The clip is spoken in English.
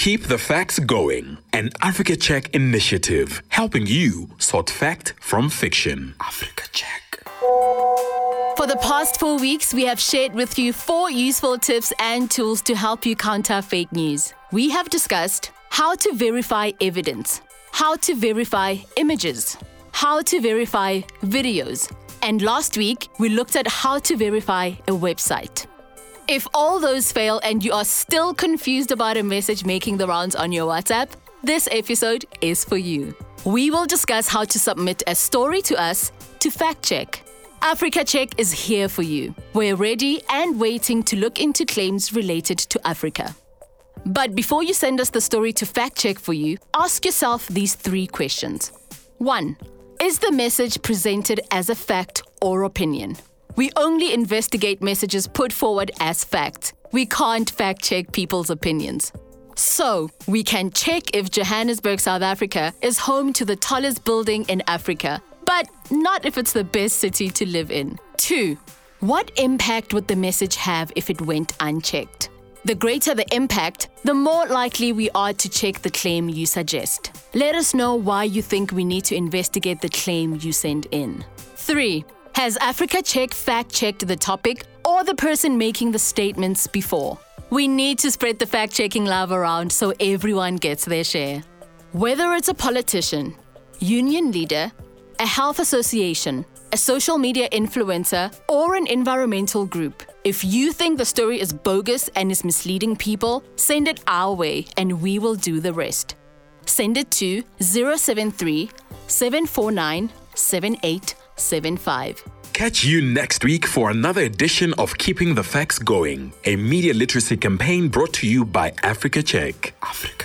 Keep the facts going. An Africa Check initiative helping you sort fact from fiction. Africa Check. For the past four weeks, we have shared with you four useful tips and tools to help you counter fake news. We have discussed how to verify evidence, how to verify images, how to verify videos, and last week we looked at how to verify a website. If all those fail and you are still confused about a message making the rounds on your WhatsApp, this episode is for you. We will discuss how to submit a story to us to fact check. Africa Check is here for you. We're ready and waiting to look into claims related to Africa. But before you send us the story to fact check for you, ask yourself these three questions. 1. Is the message presented as a fact or opinion? We only investigate messages put forward as fact. We can't fact check people's opinions. So, we can check if Johannesburg, South Africa is home to the tallest building in Africa, but not if it's the best city to live in. 2. What impact would the message have if it went unchecked? The greater the impact, the more likely we are to check the claim you suggest. Let us know why you think we need to investigate the claim you send in. 3. Has Africa Check fact checked the topic or the person making the statements before? We need to spread the fact checking love around so everyone gets their share. Whether it's a politician, union leader, a health association, a social media influencer, or an environmental group, if you think the story is bogus and is misleading people, send it our way and we will do the rest. Send it to 073 749 7875. Catch you next week for another edition of Keeping the Facts Going, a media literacy campaign brought to you by Africa Check. Africa.